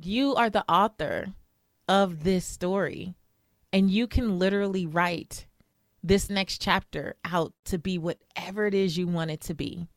you are the author of this story, and you can literally write this next chapter out to be whatever it is you want it to be.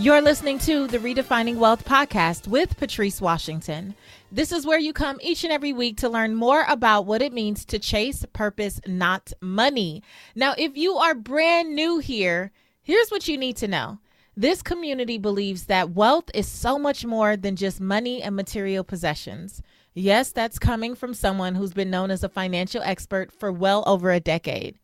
You're listening to the Redefining Wealth podcast with Patrice Washington. This is where you come each and every week to learn more about what it means to chase purpose, not money. Now, if you are brand new here, here's what you need to know. This community believes that wealth is so much more than just money and material possessions. Yes, that's coming from someone who's been known as a financial expert for well over a decade.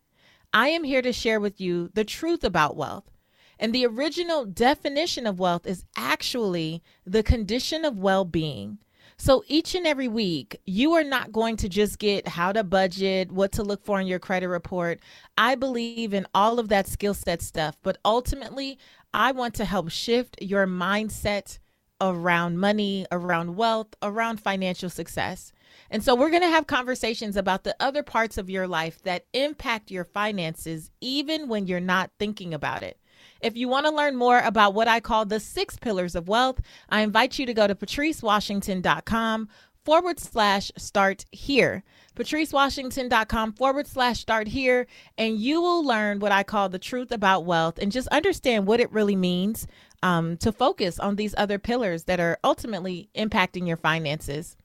I am here to share with you the truth about wealth and the original definition of wealth is actually the condition of well being. So each and every week, you are not going to just get how to budget, what to look for in your credit report. I believe in all of that skill set stuff, but ultimately, I want to help shift your mindset around money, around wealth, around financial success. And so we're going to have conversations about the other parts of your life that impact your finances, even when you're not thinking about it. If you want to learn more about what I call the six pillars of wealth, I invite you to go to patricewashington.com forward slash start here. patricewashington.com forward slash start here. And you will learn what I call the truth about wealth and just understand what it really means um, to focus on these other pillars that are ultimately impacting your finances.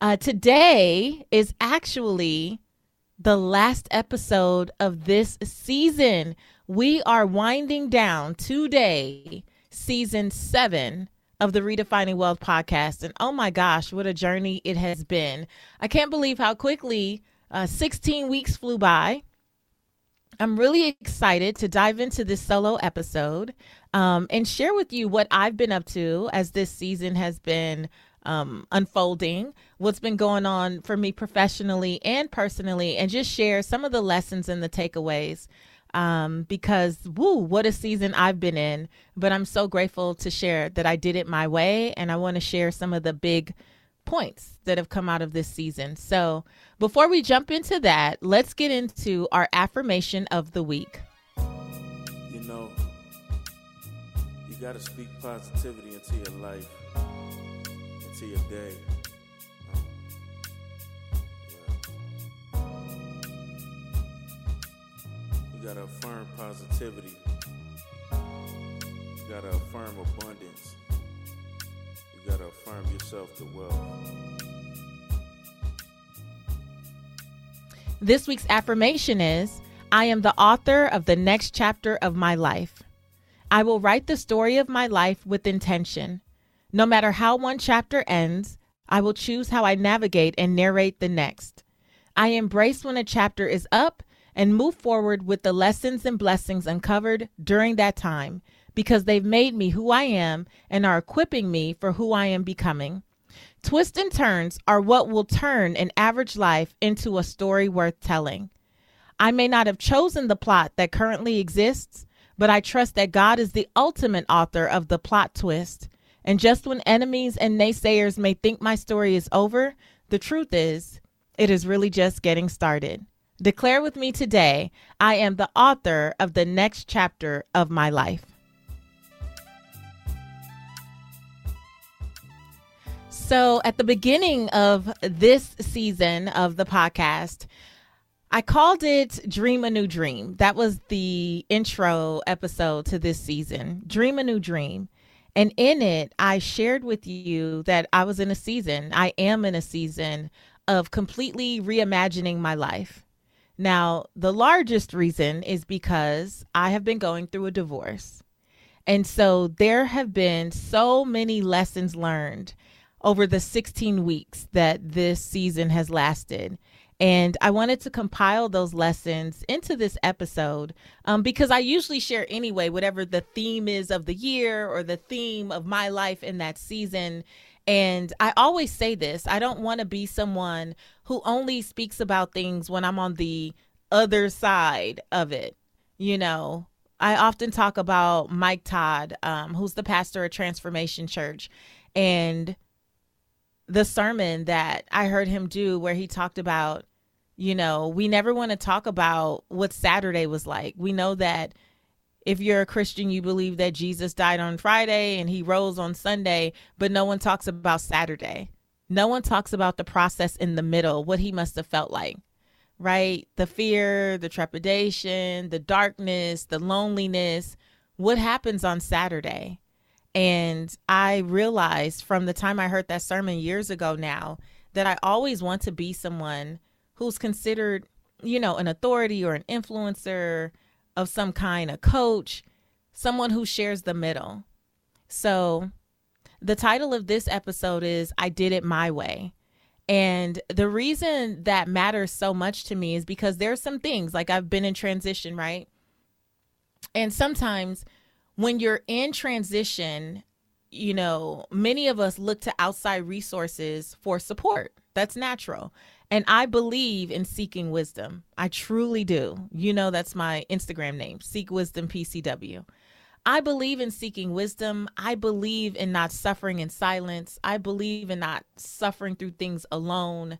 Uh, today is actually the last episode of this season. We are winding down today, season seven of the Redefining Wealth podcast. And oh my gosh, what a journey it has been. I can't believe how quickly uh, 16 weeks flew by. I'm really excited to dive into this solo episode um, and share with you what I've been up to as this season has been um, unfolding, what's been going on for me professionally and personally, and just share some of the lessons and the takeaways um, because woo, what a season I've been in. But I'm so grateful to share that I did it my way, and I want to share some of the big points that have come out of this season. So before we jump into that, let's get into our affirmation of the week. You know, you got to speak positivity into your life, into your day. Um, you gotta affirm positivity. You gotta affirm abundance. You gotta affirm yourself to wealth. This week's affirmation is I am the author of the next chapter of my life. I will write the story of my life with intention. No matter how one chapter ends, I will choose how I navigate and narrate the next. I embrace when a chapter is up and move forward with the lessons and blessings uncovered during that time because they've made me who I am and are equipping me for who I am becoming. Twists and turns are what will turn an average life into a story worth telling. I may not have chosen the plot that currently exists, but I trust that God is the ultimate author of the plot twist. And just when enemies and naysayers may think my story is over, the truth is, it is really just getting started. Declare with me today I am the author of the next chapter of my life. So, at the beginning of this season of the podcast, I called it Dream a New Dream. That was the intro episode to this season Dream a New Dream. And in it, I shared with you that I was in a season, I am in a season of completely reimagining my life. Now, the largest reason is because I have been going through a divorce. And so there have been so many lessons learned over the 16 weeks that this season has lasted. And I wanted to compile those lessons into this episode um, because I usually share anyway, whatever the theme is of the year or the theme of my life in that season. And I always say this I don't want to be someone who only speaks about things when I'm on the other side of it. You know, I often talk about Mike Todd, um, who's the pastor at Transformation Church. And the sermon that I heard him do where he talked about, you know, we never want to talk about what Saturday was like. We know that if you're a Christian, you believe that Jesus died on Friday and he rose on Sunday, but no one talks about Saturday. No one talks about the process in the middle, what he must have felt like, right? The fear, the trepidation, the darkness, the loneliness. What happens on Saturday? And I realized from the time I heard that sermon years ago now that I always want to be someone who's considered, you know, an authority or an influencer of some kind, a coach, someone who shares the middle. So, the title of this episode is I Did It My Way. And the reason that matters so much to me is because there's some things like I've been in transition, right? And sometimes when you're in transition, you know, many of us look to outside resources for support. That's natural. And I believe in seeking wisdom. I truly do. You know, that's my Instagram name, Seek Wisdom PCW. I believe in seeking wisdom. I believe in not suffering in silence. I believe in not suffering through things alone.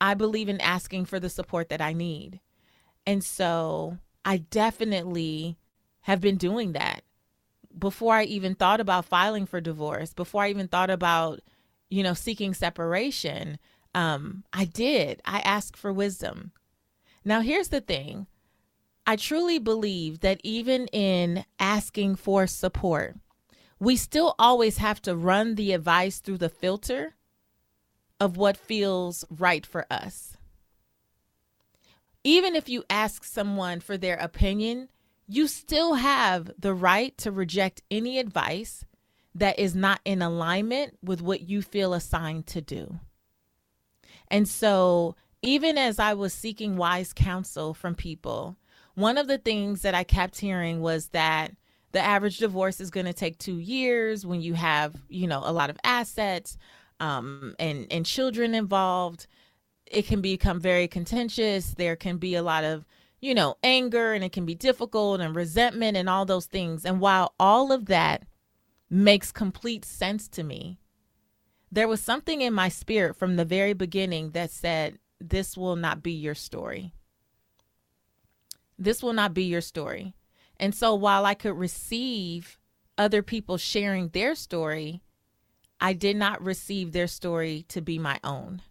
I believe in asking for the support that I need. And so I definitely have been doing that before I even thought about filing for divorce, before I even thought about, you know, seeking separation um, I did. I asked for wisdom. Now, here's the thing I truly believe that even in asking for support, we still always have to run the advice through the filter of what feels right for us. Even if you ask someone for their opinion, you still have the right to reject any advice that is not in alignment with what you feel assigned to do. And so, even as I was seeking wise counsel from people, one of the things that I kept hearing was that the average divorce is going to take two years when you have, you know, a lot of assets um, and and children involved. It can become very contentious. There can be a lot of, you know, anger and it can be difficult and resentment and all those things. And while all of that makes complete sense to me, there was something in my spirit from the very beginning that said, This will not be your story. This will not be your story. And so while I could receive other people sharing their story, I did not receive their story to be my own.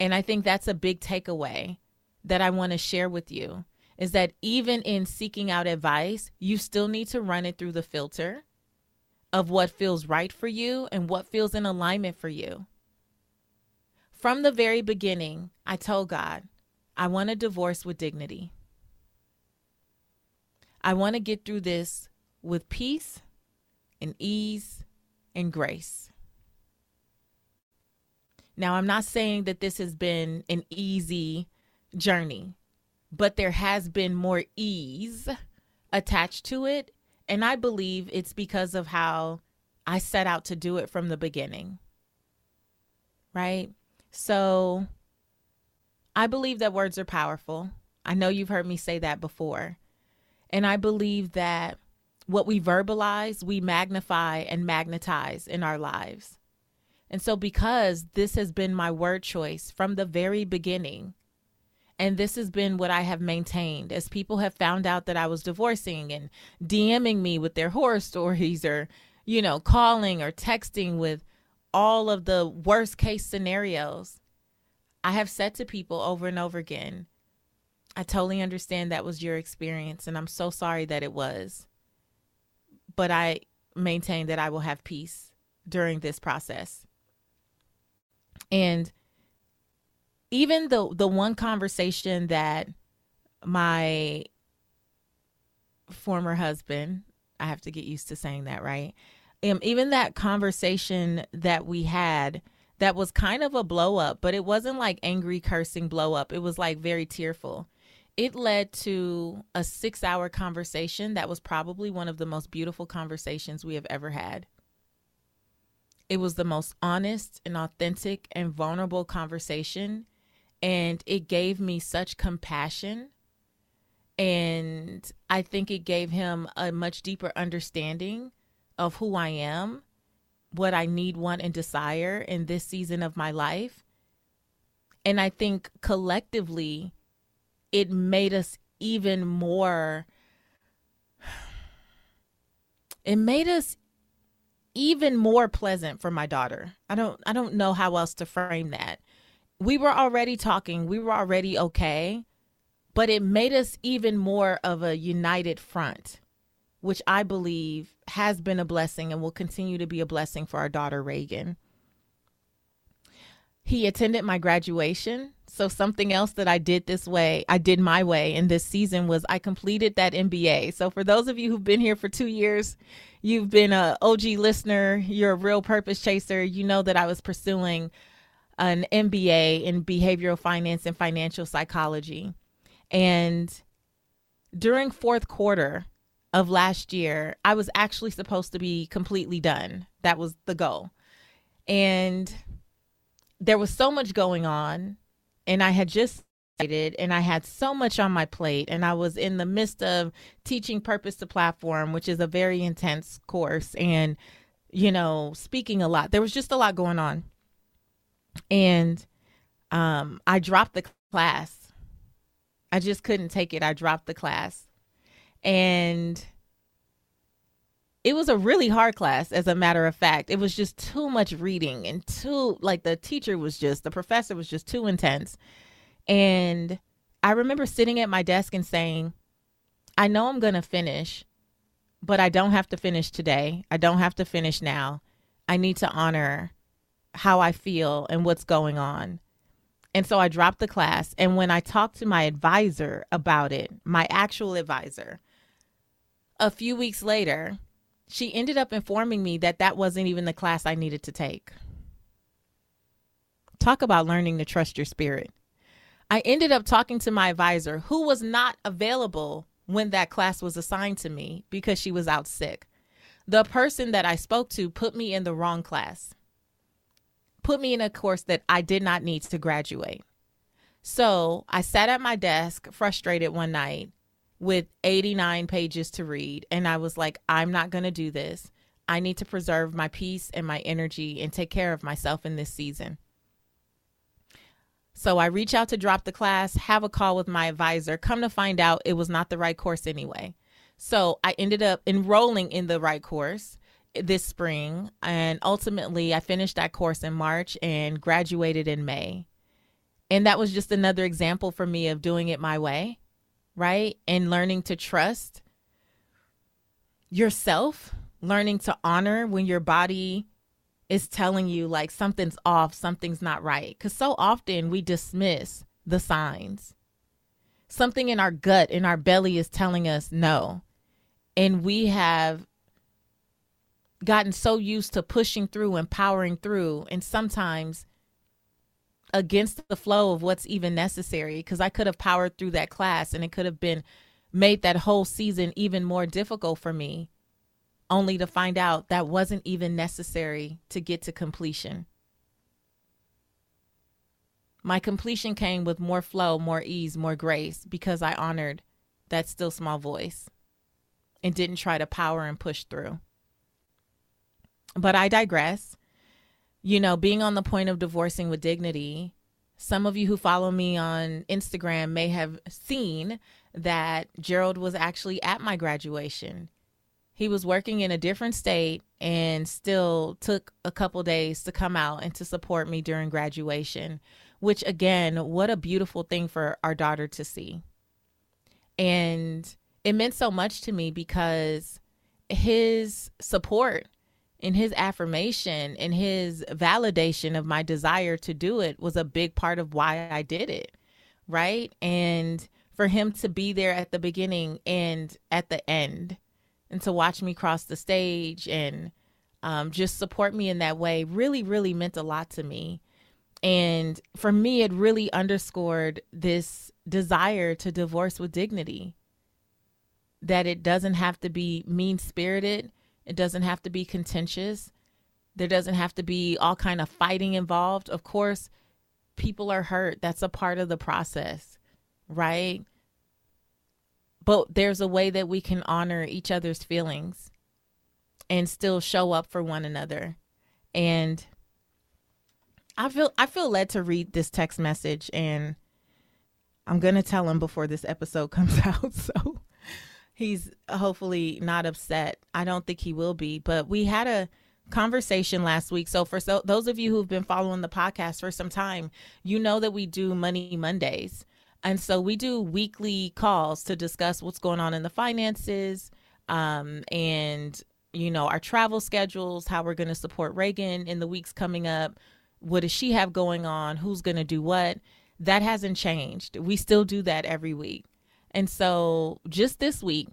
And I think that's a big takeaway that I want to share with you is that even in seeking out advice, you still need to run it through the filter of what feels right for you and what feels in alignment for you. From the very beginning, I told God, I want a divorce with dignity. I want to get through this with peace and ease and grace. Now, I'm not saying that this has been an easy journey, but there has been more ease attached to it and I believe it's because of how I set out to do it from the beginning. Right? So I believe that words are powerful. I know you've heard me say that before. And I believe that what we verbalize, we magnify and magnetize in our lives. And so, because this has been my word choice from the very beginning, and this has been what I have maintained as people have found out that I was divorcing and DMing me with their horror stories or, you know, calling or texting with all of the worst case scenarios. I have said to people over and over again, I totally understand that was your experience and I'm so sorry that it was. But I maintain that I will have peace during this process. And even the the one conversation that my former husband, I have to get used to saying that, right? Um, even that conversation that we had that was kind of a blow up, but it wasn't like angry cursing blow up. It was like very tearful. It led to a six hour conversation that was probably one of the most beautiful conversations we have ever had. It was the most honest and authentic and vulnerable conversation and it gave me such compassion and i think it gave him a much deeper understanding of who i am what I need, want, and desire in this season of my life. And I think collectively, it made us even more, it made us even more pleasant for my daughter. I don't I don't know how else to frame that. We were already talking, we were already okay, but it made us even more of a united front, which I believe has been a blessing and will continue to be a blessing for our daughter Reagan. He attended my graduation. So, something else that I did this way, I did my way in this season was I completed that MBA. So, for those of you who've been here for two years, you've been a OG listener, you're a real purpose chaser, you know that I was pursuing an MBA in behavioral finance and financial psychology. And during fourth quarter of last year, I was actually supposed to be completely done. That was the goal. And there was so much going on, and I had just and I had so much on my plate, and I was in the midst of teaching Purpose to Platform, which is a very intense course, and you know, speaking a lot. There was just a lot going on, and um, I dropped the class. I just couldn't take it. I dropped the class, and it was a really hard class as a matter of fact. It was just too much reading and too like the teacher was just the professor was just too intense. And i remember sitting at my desk and saying i know i'm going to finish but i don't have to finish today. I don't have to finish now. I need to honor how i feel and what's going on and so i dropped the class and when i talked to my advisor about it my actual advisor a few weeks later she ended up informing me that that wasn't even the class I needed to take. Talk about learning to trust your spirit. I ended up talking to my advisor, who was not available when that class was assigned to me because she was out sick. The person that I spoke to put me in the wrong class, put me in a course that I did not need to graduate. So I sat at my desk frustrated one night with 89 pages to read. And I was like, I'm not going to do this. I need to preserve my peace and my energy and take care of myself in this season. So I reach out to drop the class, have a call with my advisor, come to find out it was not the right course anyway. So I ended up enrolling in the right course this spring. And ultimately, I finished that course in March and graduated in May. And that was just another example for me of doing it my way right? And learning to trust yourself, learning to honor when your body is telling you like something's off, something's not right. Because so often we dismiss the signs. Something in our gut, in our belly is telling us no. And we have gotten so used to pushing through and powering through. And sometimes against the flow of what's even necessary because I could have powered through that class and it could have been made that whole season even more difficult for me only to find out that wasn't even necessary to get to completion. My completion came with more flow, more ease, more grace because I honored that still small voice and didn't try to power and push through. But I digress you know, being on the point of divorcing with dignity, some of you who follow me on Instagram may have seen that Gerald was actually at my graduation. He was working in a different state and still took a couple days to come out and to support me during graduation, which again, what a beautiful thing for our daughter to see. And it meant so much to me because his support and his affirmation and his validation of my desire to do it was a big part of why I did it. Right. And for him to be there at the beginning and at the end and to watch me cross the stage and um, just support me in that way really, really meant a lot to me. And for me, it really underscored this desire to divorce with dignity. That it doesn't have to be mean spirited it doesn't have to be contentious. There doesn't have to be all kind of fighting involved. Of course, people are hurt. That's a part of the process, right? But there's a way that we can honor each other's feelings and still show up for one another. And I feel I feel led to read this text message and I'm going to tell him before this episode comes out. So he's hopefully not upset. I don't think he will be, but we had a conversation last week. So for so, those of you who've been following the podcast for some time, you know that we do Money Mondays. And so we do weekly calls to discuss what's going on in the finances um, and, you know, our travel schedules, how we're going to support Reagan in the weeks coming up. What does she have going on? Who's going to do what? That hasn't changed. We still do that every week. And so just this week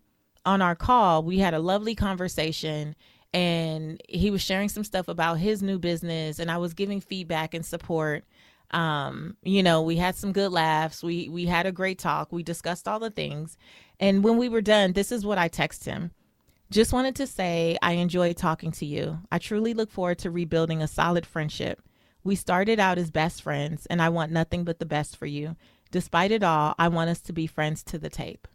on our call, we had a lovely conversation and he was sharing some stuff about his new business and I was giving feedback and support. Um, you know, we had some good laughs. We we had a great talk. We discussed all the things. And when we were done, this is what I texted him. Just wanted to say I enjoyed talking to you. I truly look forward to rebuilding a solid friendship. We started out as best friends, and I want nothing but the best for you. Despite it all, I want us to be friends to the tape.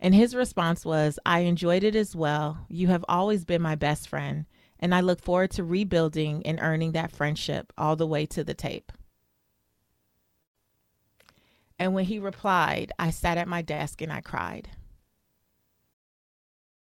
And his response was, I enjoyed it as well. You have always been my best friend, and I look forward to rebuilding and earning that friendship all the way to the tape. And when he replied, I sat at my desk and I cried.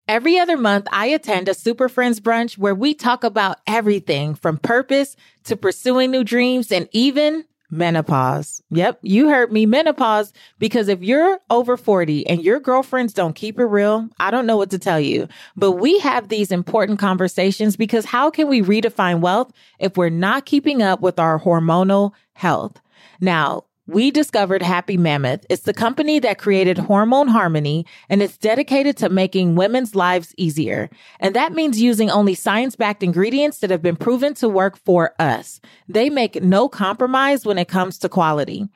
Every other month, I attend a Super Friends brunch where we talk about everything from purpose to pursuing new dreams and even menopause. Yep, you heard me, menopause. Because if you're over 40 and your girlfriends don't keep it real, I don't know what to tell you. But we have these important conversations because how can we redefine wealth if we're not keeping up with our hormonal health? Now, we discovered Happy Mammoth. It's the company that created Hormone Harmony and it's dedicated to making women's lives easier. And that means using only science backed ingredients that have been proven to work for us. They make no compromise when it comes to quality.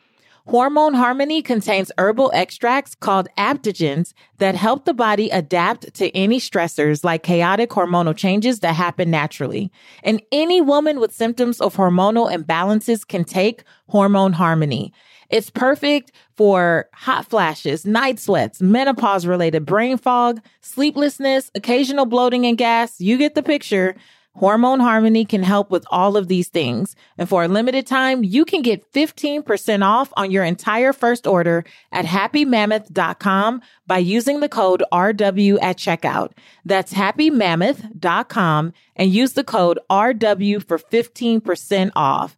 Hormone Harmony contains herbal extracts called adaptogens that help the body adapt to any stressors like chaotic hormonal changes that happen naturally. And any woman with symptoms of hormonal imbalances can take Hormone Harmony. It's perfect for hot flashes, night sweats, menopause related brain fog, sleeplessness, occasional bloating and gas. You get the picture. Hormone Harmony can help with all of these things. And for a limited time, you can get 15% off on your entire first order at happymammoth.com by using the code RW at checkout. That's happymammoth.com and use the code RW for 15% off.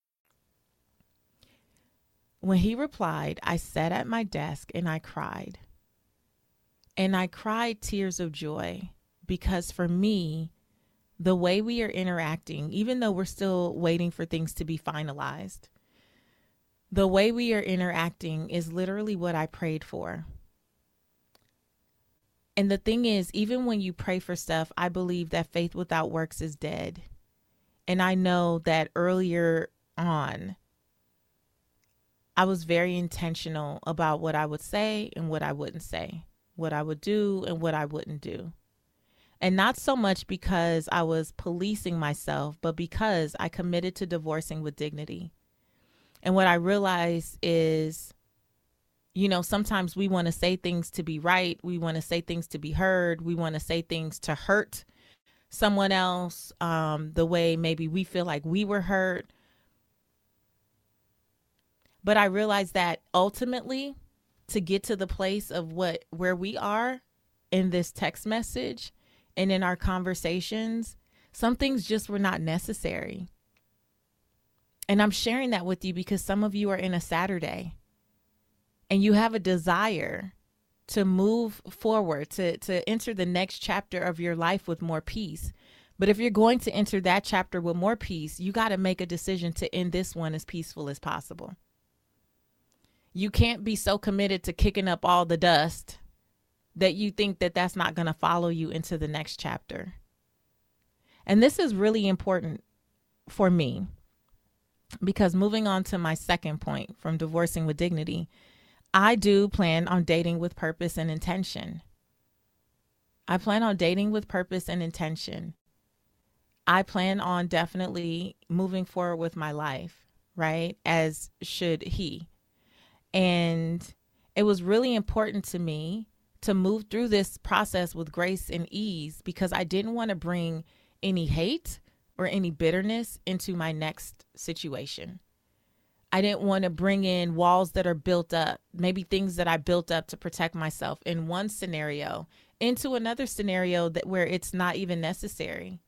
When he replied, I sat at my desk and I cried. And I cried tears of joy because for me, the way we are interacting, even though we're still waiting for things to be finalized, the way we are interacting is literally what I prayed for. And the thing is, even when you pray for stuff, I believe that faith without works is dead. And I know that earlier on, I was very intentional about what I would say and what I wouldn't say, what I would do and what I wouldn't do. And not so much because I was policing myself, but because I committed to divorcing with dignity. And what I realized is, you know, sometimes we want to say things to be right. We want to say things to be heard. We want to say things to hurt someone else um, the way maybe we feel like we were hurt but I realized that ultimately, to get to the place of what where we are in this text message and in our conversations, some things just were not necessary. And I'm sharing that with you because some of you are in a Saturday and you have a desire to move forward, to, to enter the next chapter of your life with more peace. But if you're going to enter that chapter with more peace, you got to make a decision to end this one as peaceful as possible you can't be so committed to kicking up all the dust that you think that that's not going to follow you into the next chapter. And this is really important for me because moving on to my second point from divorcing with dignity, I do plan on dating with purpose and intention. I plan on dating with purpose and intention. I plan on definitely moving forward with my life, right? As should he. And it was really important to me to move through this process with grace and ease because I didn't want to bring any hate or any bitterness into my next situation. I didn't want to bring in walls that are built up, maybe things that I built up to protect myself in one scenario into another scenario that where it's not even necessary.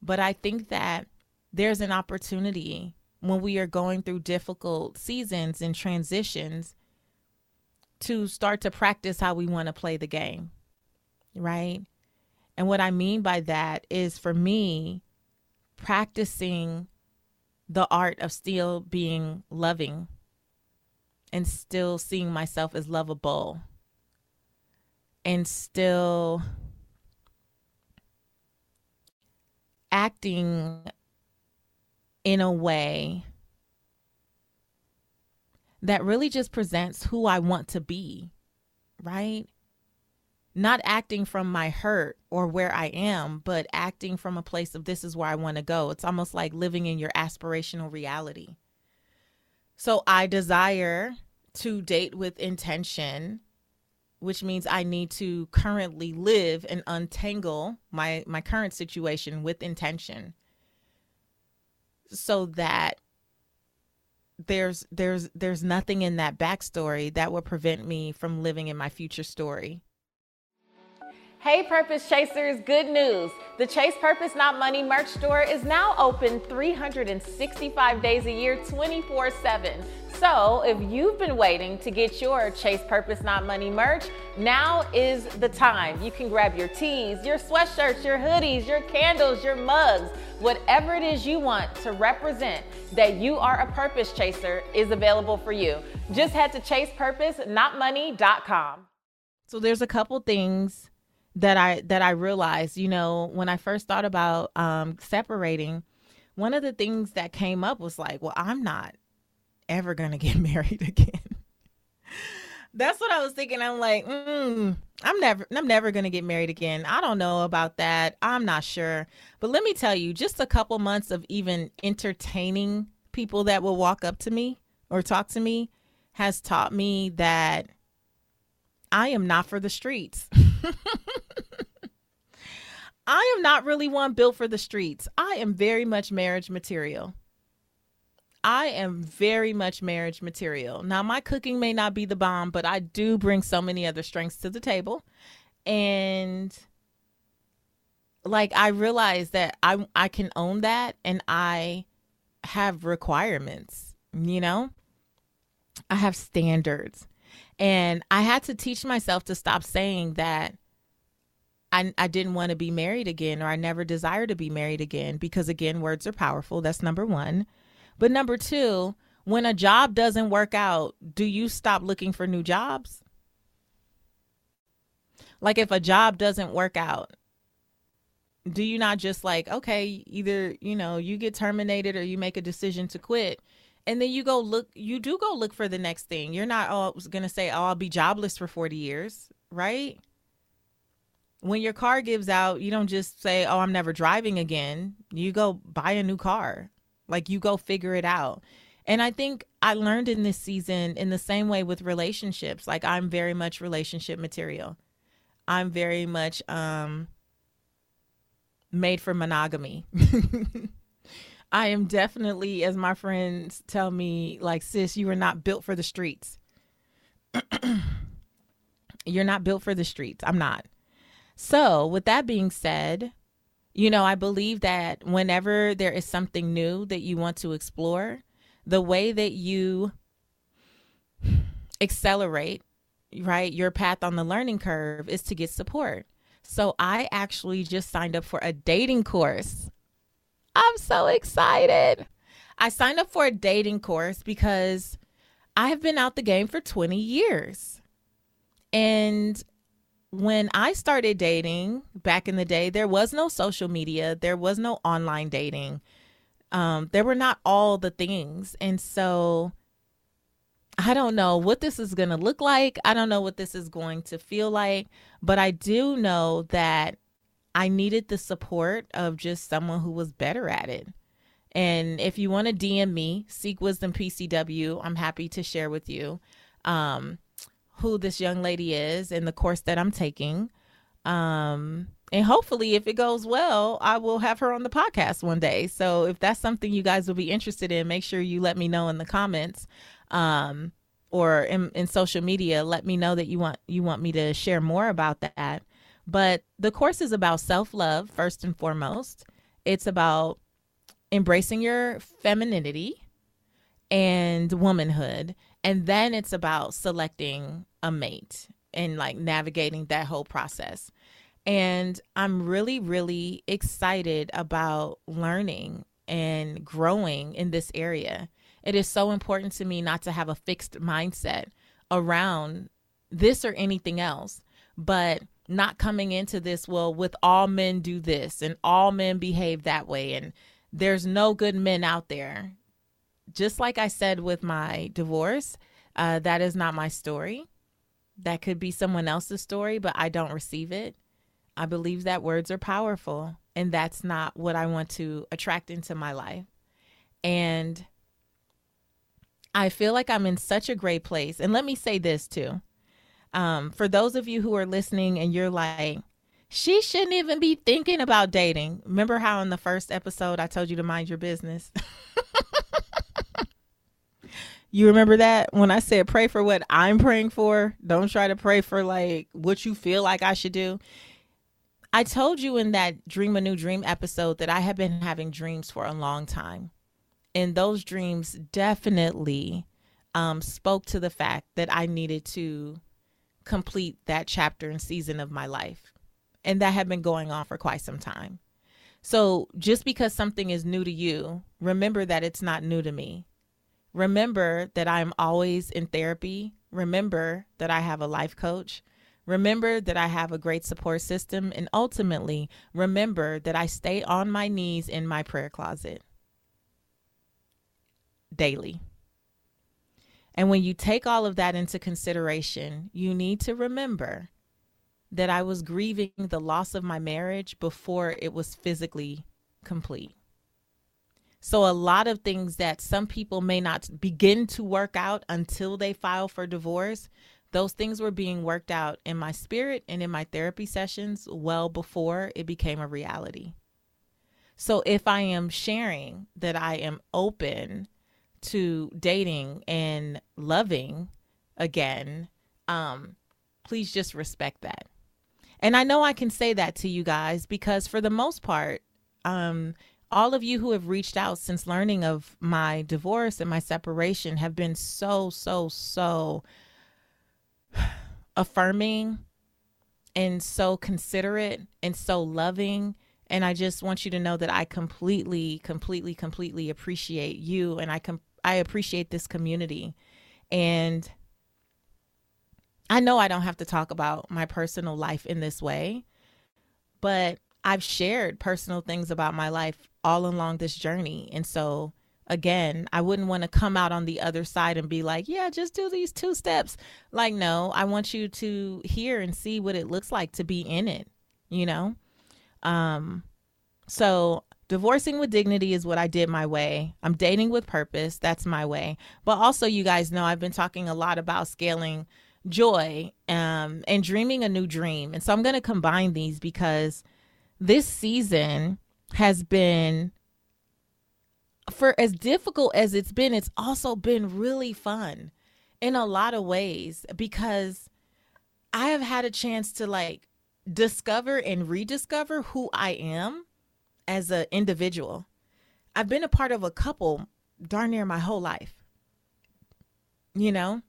But I think that there's an opportunity when we are going through difficult seasons and transitions to start to practice how we want to play the game. Right? And what I mean by that is for me, practicing the art of still being loving and still seeing myself as lovable and still acting in a way that really just presents who I want to be, right? not acting from my hurt or where I am, but acting from a place of this is where I want to go. It's almost like living in your aspirational reality. So I desire to date with intention, which means I need to currently live and untangle my my current situation with intention so that there's there's there's nothing in that backstory that will prevent me from living in my future story Hey, Purpose Chasers, good news. The Chase Purpose Not Money merch store is now open 365 days a year, 24 7. So, if you've been waiting to get your Chase Purpose Not Money merch, now is the time. You can grab your tees, your sweatshirts, your hoodies, your candles, your mugs, whatever it is you want to represent that you are a purpose chaser is available for you. Just head to chasepurposenotmoney.com. So, there's a couple things that I that I realized, you know, when I first thought about um, separating, one of the things that came up was like, well, I'm not ever gonna get married again. That's what I was thinking. I'm like, mm, I'm never, I'm never gonna get married again. I don't know about that. I'm not sure. But let me tell you, just a couple months of even entertaining people that will walk up to me or talk to me has taught me that I am not for the streets. I am not really one built for the streets. I am very much marriage material. I am very much marriage material. Now, my cooking may not be the bomb, but I do bring so many other strengths to the table. And like I realize that I I can own that and I have requirements, you know? I have standards. And I had to teach myself to stop saying that I, I didn't want to be married again or I never desire to be married again because, again, words are powerful. That's number one. But number two, when a job doesn't work out, do you stop looking for new jobs? Like if a job doesn't work out, do you not just like, okay, either, you know, you get terminated or you make a decision to quit and then you go look you do go look for the next thing you're not all gonna say oh i'll be jobless for 40 years right when your car gives out you don't just say oh i'm never driving again you go buy a new car like you go figure it out and i think i learned in this season in the same way with relationships like i'm very much relationship material i'm very much um made for monogamy I am definitely, as my friends tell me, like, sis, you are not built for the streets. You're not built for the streets. I'm not. So, with that being said, you know, I believe that whenever there is something new that you want to explore, the way that you accelerate, right, your path on the learning curve is to get support. So, I actually just signed up for a dating course I'm so excited. I signed up for a dating course because I have been out the game for 20 years. And when I started dating back in the day, there was no social media, there was no online dating. Um, there were not all the things. And so I don't know what this is going to look like. I don't know what this is going to feel like, but I do know that I needed the support of just someone who was better at it. And if you want to DM me, Seek Wisdom PCW, I'm happy to share with you um, who this young lady is and the course that I'm taking. Um, and hopefully, if it goes well, I will have her on the podcast one day. So if that's something you guys will be interested in, make sure you let me know in the comments um, or in, in social media. Let me know that you want you want me to share more about that. But the course is about self love first and foremost. It's about embracing your femininity and womanhood. And then it's about selecting a mate and like navigating that whole process. And I'm really, really excited about learning and growing in this area. It is so important to me not to have a fixed mindset around this or anything else, but not coming into this, well, with all men do this and all men behave that way. And there's no good men out there. Just like I said with my divorce, uh, that is not my story. That could be someone else's story, but I don't receive it. I believe that words are powerful, and that's not what I want to attract into my life. And I feel like I'm in such a great place. And let me say this too. Um, for those of you who are listening and you're like, she shouldn't even be thinking about dating. Remember how in the first episode I told you to mind your business? you remember that when I said pray for what I'm praying for? Don't try to pray for like what you feel like I should do. I told you in that Dream a New Dream episode that I have been having dreams for a long time. And those dreams definitely um, spoke to the fact that I needed to complete that chapter and season of my life. And that had been going on for quite some time. So just because something is new to you, remember that it's not new to me. Remember that I'm always in therapy. Remember that I have a life coach. Remember that I have a great support system. And ultimately, remember that I stay on my knees in my prayer closet daily. And when you take all of that into consideration, you need to remember that I was grieving the loss of my marriage before it was physically complete. So, a lot of things that some people may not begin to work out until they file for divorce, those things were being worked out in my spirit and in my therapy sessions well before it became a reality. So, if I am sharing that I am open to dating and loving again, um, please just respect that. And I know I can say that to you guys because for the most part, um, all of you who have reached out since learning of my divorce and my separation have been so, so, so affirming and so considerate and so loving. And I just want you to know that I completely, completely, completely appreciate you and I com- I appreciate this community. And I know I don't have to talk about my personal life in this way, but I've shared personal things about my life all along this journey. And so, again, I wouldn't want to come out on the other side and be like, yeah, just do these two steps. Like, no, I want you to hear and see what it looks like to be in it, you know? Um, so Divorcing with dignity is what I did my way. I'm dating with purpose. That's my way. But also, you guys know I've been talking a lot about scaling joy um, and dreaming a new dream. And so I'm going to combine these because this season has been, for as difficult as it's been, it's also been really fun in a lot of ways because I have had a chance to like discover and rediscover who I am as an individual. I've been a part of a couple darn near my whole life. You know,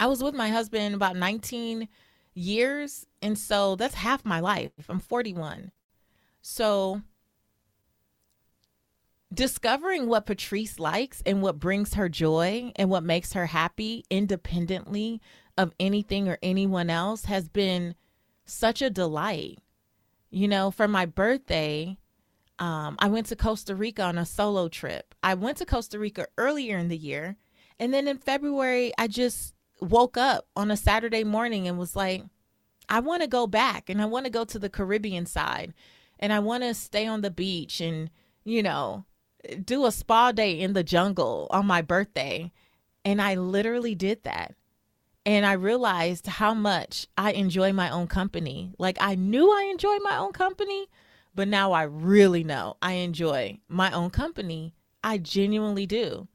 I was with my husband about 19 years. And so that's half my life. I'm 41. So discovering what Patrice likes and what brings her joy and what makes her happy independently of anything or anyone else has been such a delight. You know, for my birthday, um, I went to Costa Rica on a solo trip. I went to Costa Rica earlier in the year. And then in February, I just woke up on a Saturday morning and was like, I want to go back and I want to go to the Caribbean side and I want to stay on the beach and, you know, do a spa day in the jungle on my birthday. And I literally did that. And I realized how much I enjoy my own company. Like I knew I enjoyed my own company, but now I really know I enjoy my own company. I genuinely do.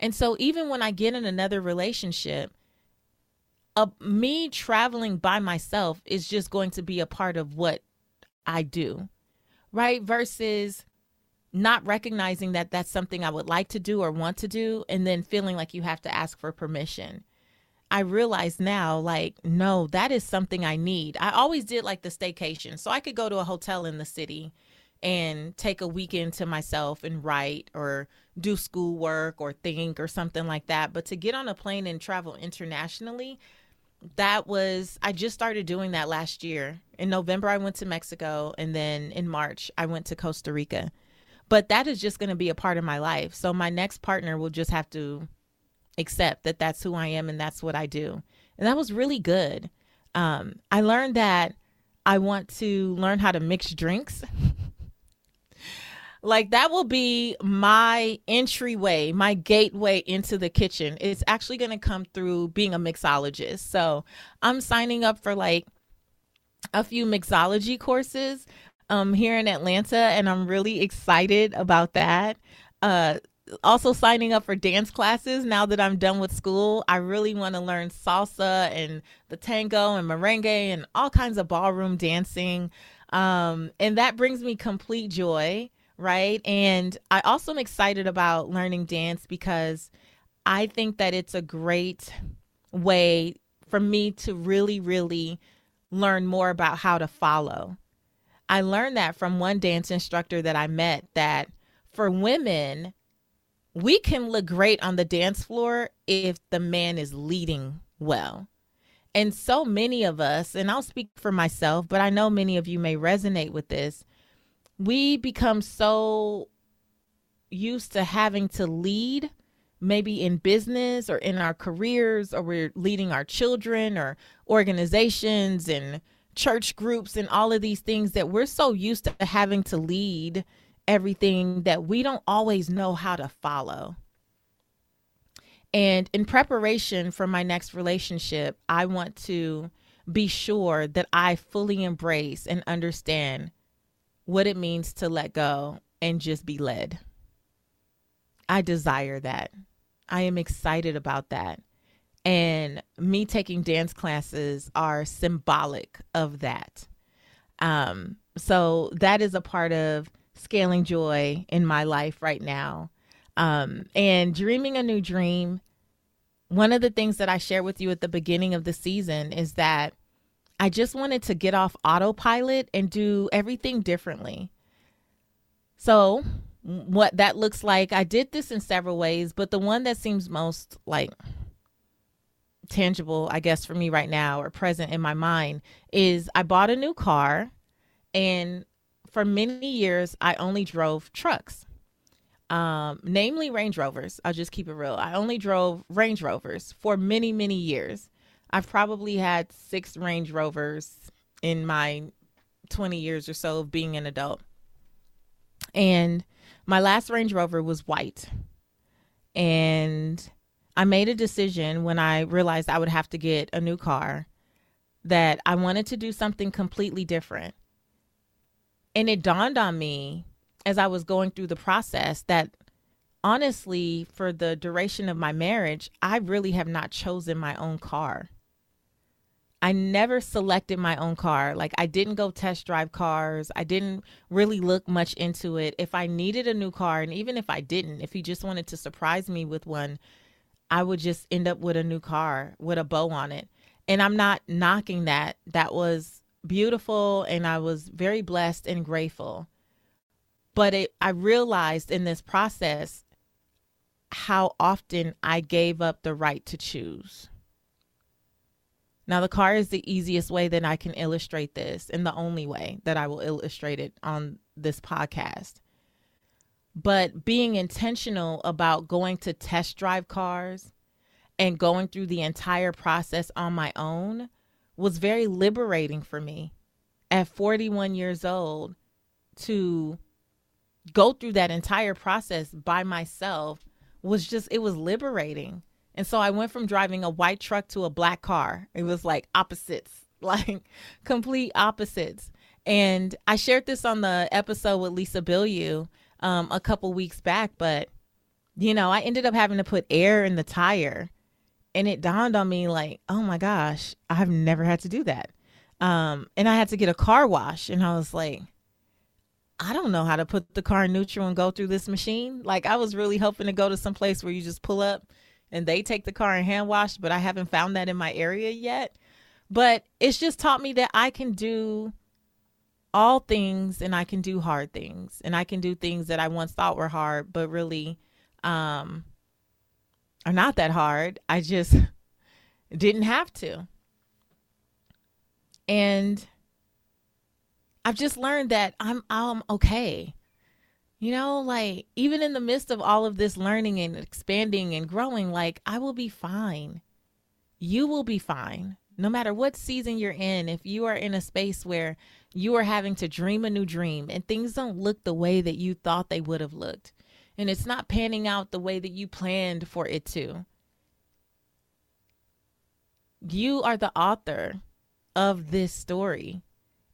And so even when I get in another relationship, me traveling by myself is just going to be a part of what I do, right? Versus not recognizing that that's something I would like to do or want to do, and then feeling like you have to ask for permission. I realize now, like, no, that is something I need. I always did like the staycation. So I could go to a hotel in the city and take a weekend to myself and write or do schoolwork or think or something like that. But to get on a plane and travel internationally, that was, I just started doing that last year. In November, I went to Mexico. And then in March, I went to Costa Rica but that is just going to be a part of my life. So my next partner will just have to accept that that's who I am and that's what I do. And that was really good. Um, I learned that I want to learn how to mix drinks. like that will be my entryway, my gateway into the kitchen. It's actually going to come through being a mixologist. So I'm signing up for like a few mixology courses um, here in Atlanta, and I'm really excited about that. Uh, also signing up for dance classes now that I'm done with school. I really want to learn salsa and the tango and merengue and all kinds of ballroom dancing. Um, and that brings me complete joy, right? And I also am excited about learning dance because I think that it's a great way for me to really, really learn more about how to follow I learned that from one dance instructor that I met that for women, we can look great on the dance floor if the man is leading well. And so many of us, and I'll speak for myself, but I know many of you may resonate with this. We become so used to having to lead, maybe in business or in our careers, or we're leading our children or organizations and church groups and all of these things that we're so used to having to lead everything that we don't always know how to follow. And in preparation for my next relationship, I want to be sure that I fully embrace and understand what it means to let go and just be led. I desire that. I am excited about that. And me taking dance classes are symbolic of that. Um, so that is a part of scaling joy in my life right now. Um, and dreaming a new dream. One of the things that I shared with you at the beginning of the season is that I just wanted to get off autopilot and do everything differently. So, what that looks like, I did this in several ways, but the one that seems most like tangible, I guess, for me right now or present in my mind is I bought a new car and for many years I only drove trucks. Um, namely Range Rovers. I'll just keep it real. I only drove Range Rovers for many, many years. I've probably had six Range Rovers in my 20 years or so of being an adult. And my last Range Rover was white. And I made a decision when I realized I would have to get a new car that I wanted to do something completely different. And it dawned on me as I was going through the process that honestly, for the duration of my marriage, I really have not chosen my own car. I never selected my own car. Like, I didn't go test drive cars. I didn't really look much into it. If I needed a new car, and even if I didn't, if he just wanted to surprise me with one, I would just end up with a new car with a bow on it. And I'm not knocking that. That was beautiful and I was very blessed and grateful. But it, I realized in this process how often I gave up the right to choose. Now, the car is the easiest way that I can illustrate this, and the only way that I will illustrate it on this podcast. But being intentional about going to test drive cars and going through the entire process on my own was very liberating for me at 41 years old to go through that entire process by myself was just, it was liberating and so I went from driving a white truck to a black car. It was like opposites, like complete opposites. And I shared this on the episode with Lisa Bilyeu um, a couple weeks back, but you know, I ended up having to put air in the tire. And it dawned on me like, oh my gosh, I've never had to do that. Um, and I had to get a car wash. And I was like, I don't know how to put the car in neutral and go through this machine. Like I was really hoping to go to some place where you just pull up and they take the car and hand wash, but I haven't found that in my area yet. But it's just taught me that I can do all things and I can do hard things and I can do things that I once thought were hard, but really um, are not that hard. I just didn't have to. And I've just learned that I'm I'm okay. You know, like even in the midst of all of this learning and expanding and growing, like I will be fine. You will be fine. No matter what season you're in, if you are in a space where you are having to dream a new dream and things don't look the way that you thought they would have looked, and it's not panning out the way that you planned for it to, you are the author of this story,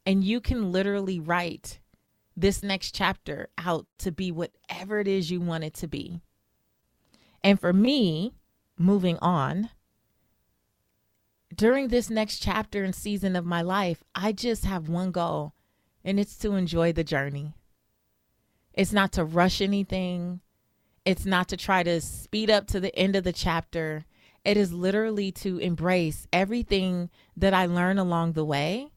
and you can literally write this next chapter out to be whatever it is you want it to be. And for me, moving on, during this next chapter and season of my life, I just have one goal, and it's to enjoy the journey. It's not to rush anything, it's not to try to speed up to the end of the chapter. It is literally to embrace everything that I learn along the way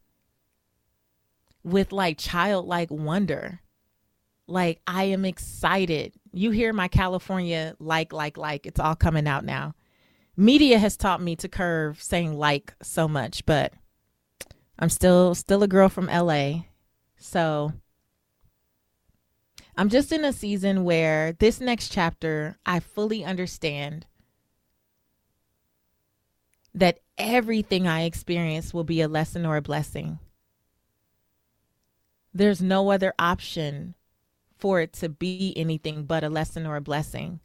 with like childlike wonder. Like I am excited. You hear my California like, like, like. It's all coming out now. Media has taught me to curve saying like so much, but I'm still still a girl from LA. So I'm just in a season where this next chapter I fully understand that everything I experience will be a lesson or a blessing. There's no other option for it to be anything but a lesson or a blessing.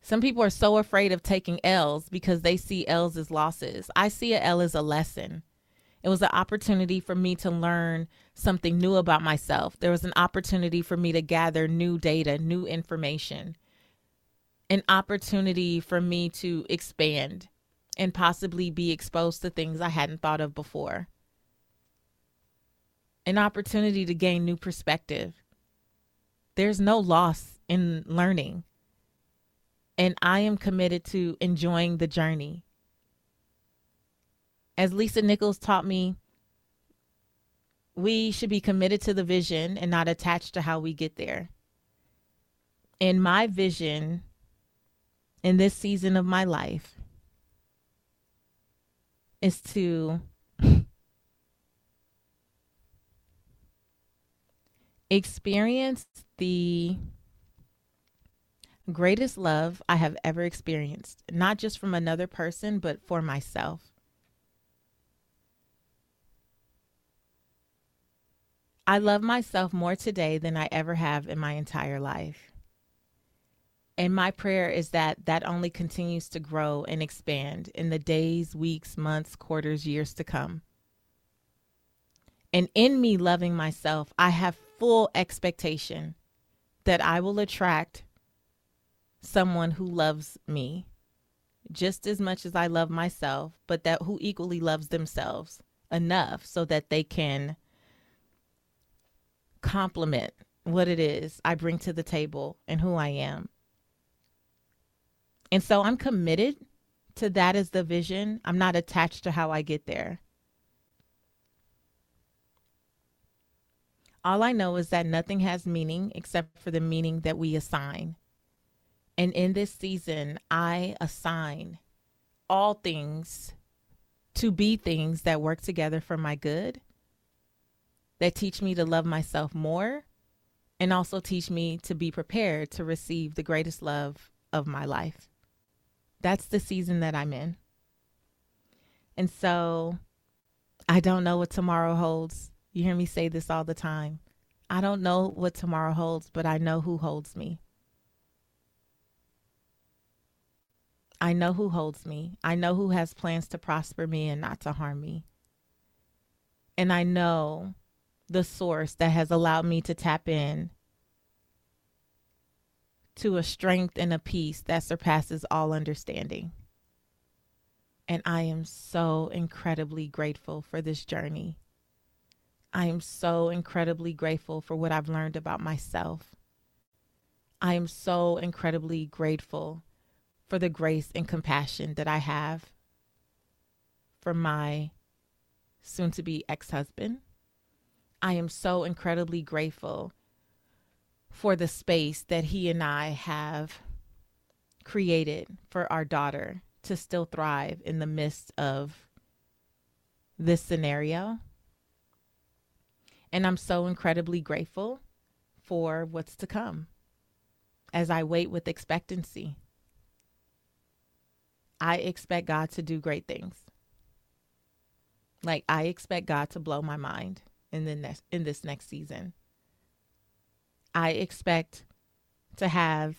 Some people are so afraid of taking L's because they see L's as losses. I see a L as a lesson. It was an opportunity for me to learn something new about myself. There was an opportunity for me to gather new data, new information, an opportunity for me to expand and possibly be exposed to things I hadn't thought of before an opportunity to gain new perspective. There's no loss in learning. And I am committed to enjoying the journey. As Lisa Nichols taught me, we should be committed to the vision and not attached to how we get there. And my vision in this season of my life is to experienced the greatest love I have ever experienced, not just from another person, but for myself. I love myself more today than I ever have in my entire life. And my prayer is that that only continues to grow and expand in the days, weeks, months, quarters, years to come. And in me loving myself, I have full expectation that I will attract someone who loves me just as much as I love myself, but that who equally loves themselves enough so that they can complement what it is I bring to the table and who I am. And so I'm committed to that as the vision. I'm not attached to how I get there. All I know is that nothing has meaning except for the meaning that we assign. And in this season, I assign all things to be things that work together for my good, that teach me to love myself more, and also teach me to be prepared to receive the greatest love of my life. That's the season that I'm in. And so I don't know what tomorrow holds. You hear me say this all the time. I don't know what tomorrow holds, but I know who holds me. I know who holds me. I know who has plans to prosper me and not to harm me. And I know the source that has allowed me to tap in to a strength and a peace that surpasses all understanding. And I am so incredibly grateful for this journey. I am so incredibly grateful for what I've learned about myself. I am so incredibly grateful for the grace and compassion that I have for my soon to be ex husband. I am so incredibly grateful for the space that he and I have created for our daughter to still thrive in the midst of this scenario. And I'm so incredibly grateful for what's to come as I wait with expectancy. I expect God to do great things. Like I expect God to blow my mind in the next in this next season. I expect to have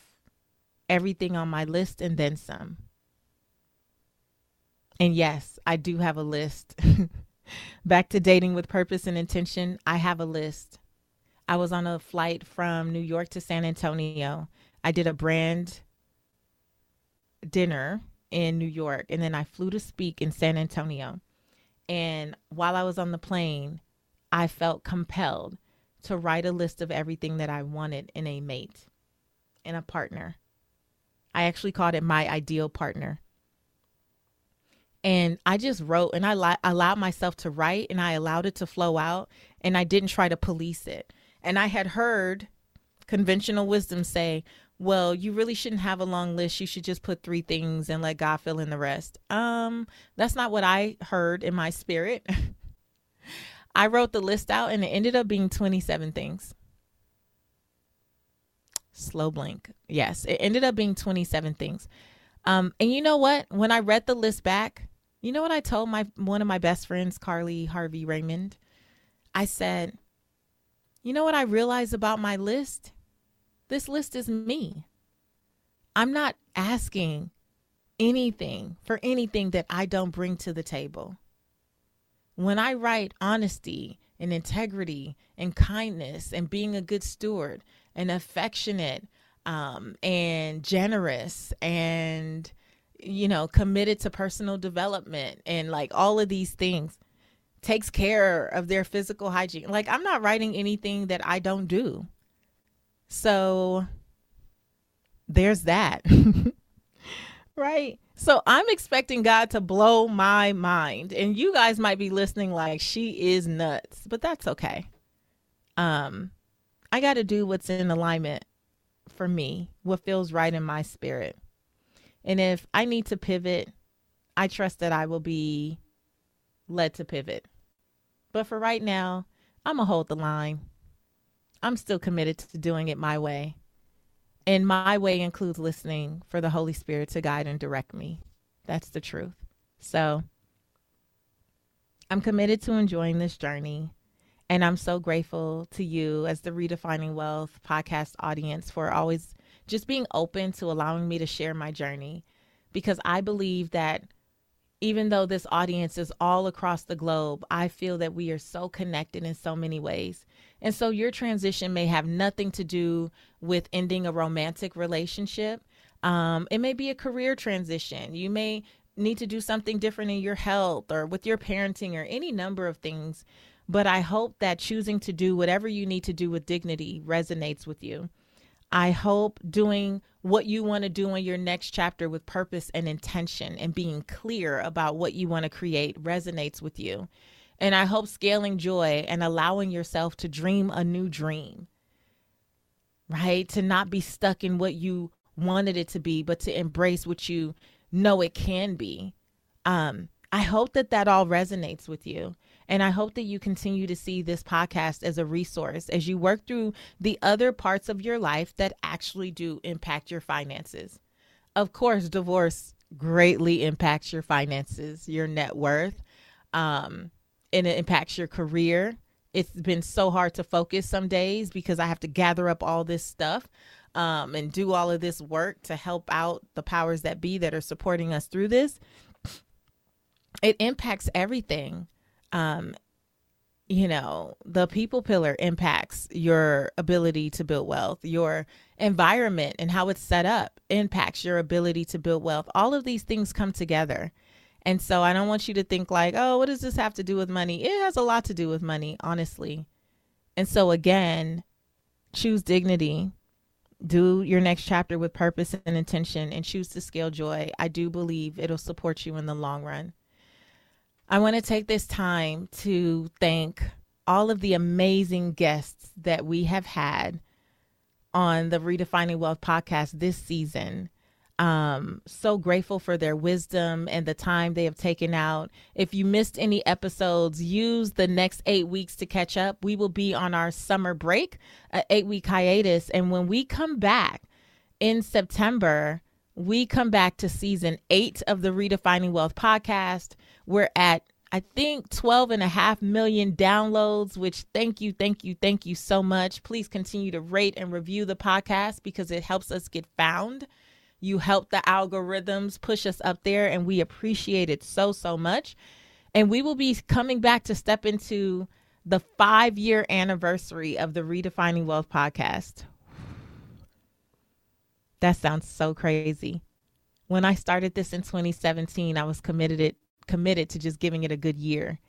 everything on my list and then some. And yes, I do have a list. Back to dating with purpose and intention, I have a list. I was on a flight from New York to San Antonio. I did a brand dinner in New York and then I flew to speak in San Antonio. And while I was on the plane, I felt compelled to write a list of everything that I wanted in a mate, in a partner. I actually called it my ideal partner and I just wrote and I li- allowed myself to write and I allowed it to flow out and I didn't try to police it. And I had heard conventional wisdom say, well, you really shouldn't have a long list. You should just put three things and let God fill in the rest. Um, that's not what I heard in my spirit. I wrote the list out and it ended up being 27 things. Slow blink. Yes, it ended up being 27 things. Um, and you know what? When I read the list back, you know what I told my one of my best friends, Carly Harvey Raymond? I said, "You know what I realize about my list? This list is me. I'm not asking anything for anything that I don't bring to the table. When I write honesty and integrity and kindness and being a good steward and affectionate um, and generous and you know, committed to personal development and like all of these things takes care of their physical hygiene. Like I'm not writing anything that I don't do. So there's that. right? So I'm expecting God to blow my mind. And you guys might be listening like she is nuts, but that's okay. Um I got to do what's in alignment for me, what feels right in my spirit. And if I need to pivot, I trust that I will be led to pivot. But for right now, I'm going to hold the line. I'm still committed to doing it my way. And my way includes listening for the Holy Spirit to guide and direct me. That's the truth. So I'm committed to enjoying this journey. And I'm so grateful to you as the Redefining Wealth podcast audience for always just being open to allowing me to share my journey because I believe that even though this audience is all across the globe, I feel that we are so connected in so many ways. And so your transition may have nothing to do with ending a romantic relationship. Um, it may be a career transition. You may need to do something different in your health or with your parenting or any number of things. But I hope that choosing to do whatever you need to do with dignity resonates with you. I hope doing what you want to do in your next chapter with purpose and intention and being clear about what you want to create resonates with you. And I hope scaling joy and allowing yourself to dream a new dream, right? To not be stuck in what you wanted it to be, but to embrace what you know it can be. Um, I hope that that all resonates with you. And I hope that you continue to see this podcast as a resource as you work through the other parts of your life that actually do impact your finances. Of course, divorce greatly impacts your finances, your net worth, um, and it impacts your career. It's been so hard to focus some days because I have to gather up all this stuff um, and do all of this work to help out the powers that be that are supporting us through this. It impacts everything um, you know, the people pillar impacts your ability to build wealth, your environment and how it's set up impacts your ability to build wealth. All of these things come together. And so I don't want you to think like, oh, what does this have to do with money? It has a lot to do with money, honestly. And so again, choose dignity. Do your next chapter with purpose and intention and choose to scale joy. I do believe it'll support you in the long run. I want to take this time to thank all of the amazing guests that we have had on the Redefining Wealth podcast this season. Um, so grateful for their wisdom and the time they have taken out. If you missed any episodes, use the next eight weeks to catch up. We will be on our summer break, an eight week hiatus. And when we come back in September, we come back to season eight of the Redefining Wealth podcast. We're at, I think, 12 and a half million downloads, which thank you, thank you, thank you so much. Please continue to rate and review the podcast because it helps us get found. You help the algorithms push us up there, and we appreciate it so, so much. And we will be coming back to step into the five year anniversary of the Redefining Wealth podcast. That sounds so crazy. When I started this in 2017, I was committed it committed to just giving it a good year.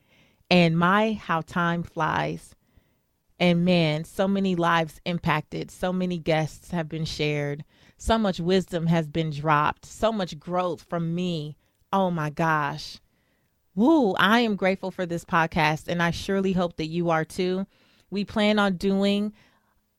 And my how time flies. And man, so many lives impacted, so many guests have been shared, so much wisdom has been dropped, so much growth from me. Oh my gosh. Woo, I am grateful for this podcast, and I surely hope that you are too. We plan on doing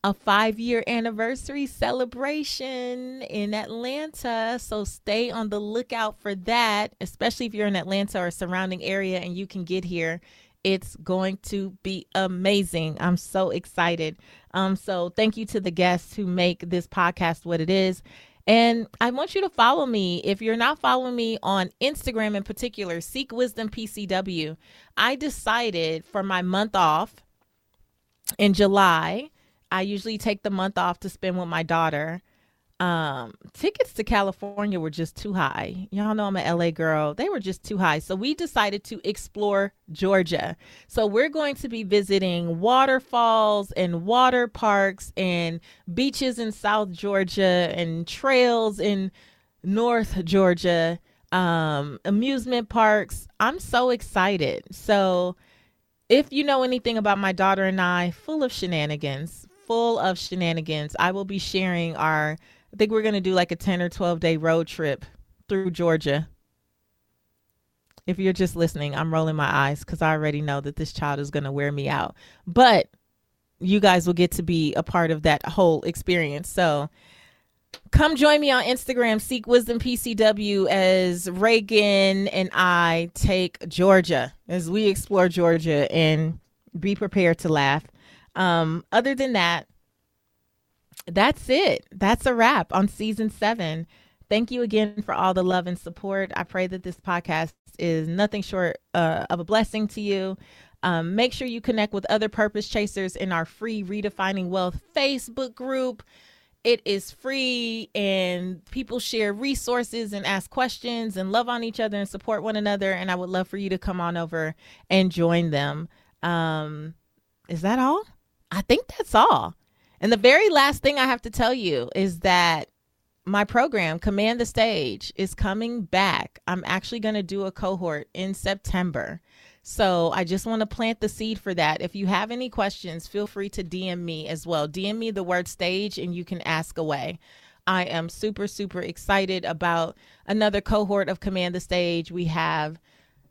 a five year anniversary celebration in Atlanta. So stay on the lookout for that, especially if you're in Atlanta or surrounding area and you can get here. It's going to be amazing. I'm so excited. Um, so thank you to the guests who make this podcast what it is. And I want you to follow me. If you're not following me on Instagram in particular, Seek Wisdom PCW, I decided for my month off in July I usually take the month off to spend with my daughter. Um, tickets to California were just too high. Y'all know I'm an LA girl. They were just too high. So we decided to explore Georgia. So we're going to be visiting waterfalls and water parks and beaches in South Georgia and trails in North Georgia, um, amusement parks. I'm so excited. So if you know anything about my daughter and I, full of shenanigans, full of shenanigans. I will be sharing our, I think we're going to do like a 10 or 12 day road trip through Georgia. If you're just listening, I'm rolling my eyes because I already know that this child is going to wear me out. But you guys will get to be a part of that whole experience. So come join me on Instagram, Seek Wisdom PCW, as Reagan and I take Georgia, as we explore Georgia and be prepared to laugh. Um, other than that, that's it. That's a wrap on season seven. Thank you again for all the love and support. I pray that this podcast is nothing short uh, of a blessing to you. Um, make sure you connect with other purpose chasers in our free Redefining Wealth Facebook group. It is free and people share resources and ask questions and love on each other and support one another. And I would love for you to come on over and join them. Um, is that all? I think that's all. And the very last thing I have to tell you is that my program, Command the Stage, is coming back. I'm actually going to do a cohort in September. So I just want to plant the seed for that. If you have any questions, feel free to DM me as well. DM me the word stage and you can ask away. I am super, super excited about another cohort of Command the Stage. We have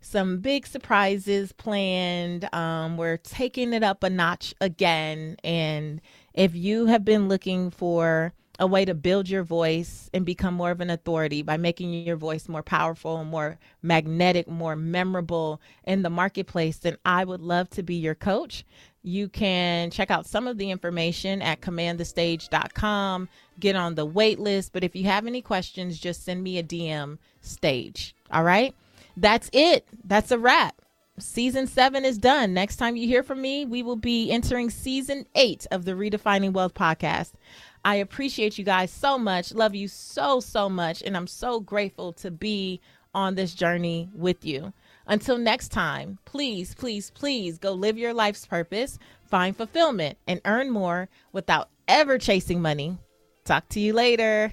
some big surprises planned. Um, we're taking it up a notch again. And if you have been looking for a way to build your voice and become more of an authority by making your voice more powerful, more magnetic, more memorable in the marketplace, then I would love to be your coach. You can check out some of the information at commandthestage.com, get on the wait list. But if you have any questions, just send me a DM stage. All right. That's it. That's a wrap. Season seven is done. Next time you hear from me, we will be entering season eight of the Redefining Wealth podcast. I appreciate you guys so much. Love you so, so much. And I'm so grateful to be on this journey with you. Until next time, please, please, please go live your life's purpose, find fulfillment, and earn more without ever chasing money. Talk to you later.